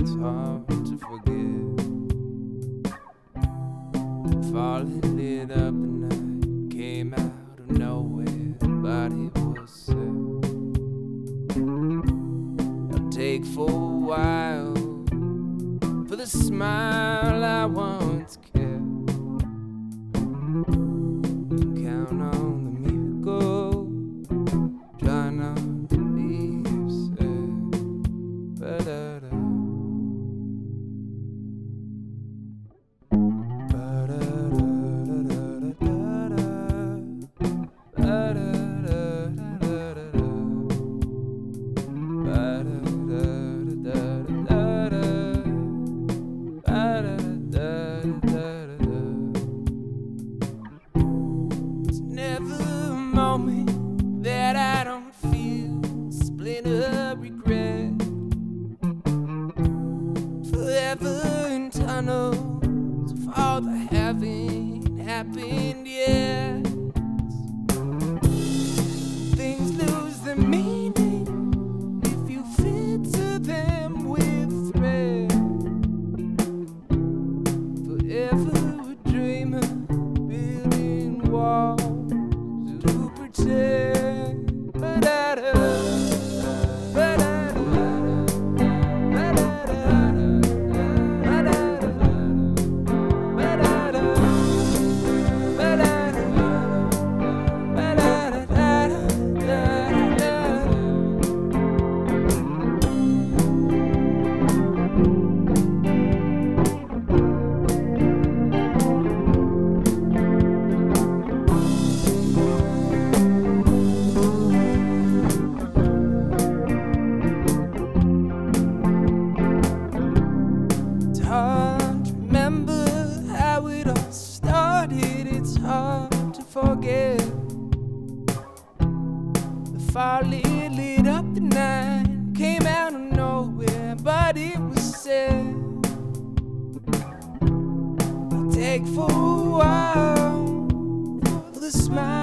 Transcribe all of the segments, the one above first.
it's hard to forgive. Falling lit up and night came out of nowhere, but it was said. I'll take for a while for the smile. Things fire lit, up the night. Came out of nowhere, but it was said. I'll take for a while for the smile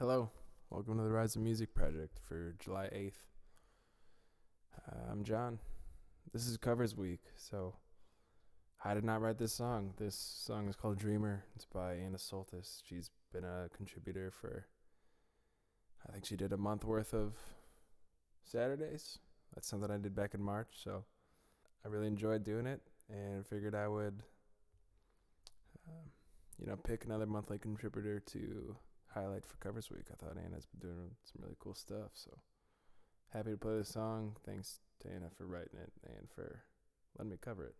Hello, welcome to the Rise of Music Project for July 8th. Uh, I'm John. This is Covers Week, so I did not write this song. This song is called Dreamer. It's by Anna Soltis. She's been a contributor for, I think she did a month worth of Saturdays. That's something I did back in March, so I really enjoyed doing it and figured I would, um, you know, pick another monthly contributor to highlight for Covers Week. I thought Anna's been doing some really cool stuff, so happy to play this song. Thanks to Anna for writing it and for letting me cover it.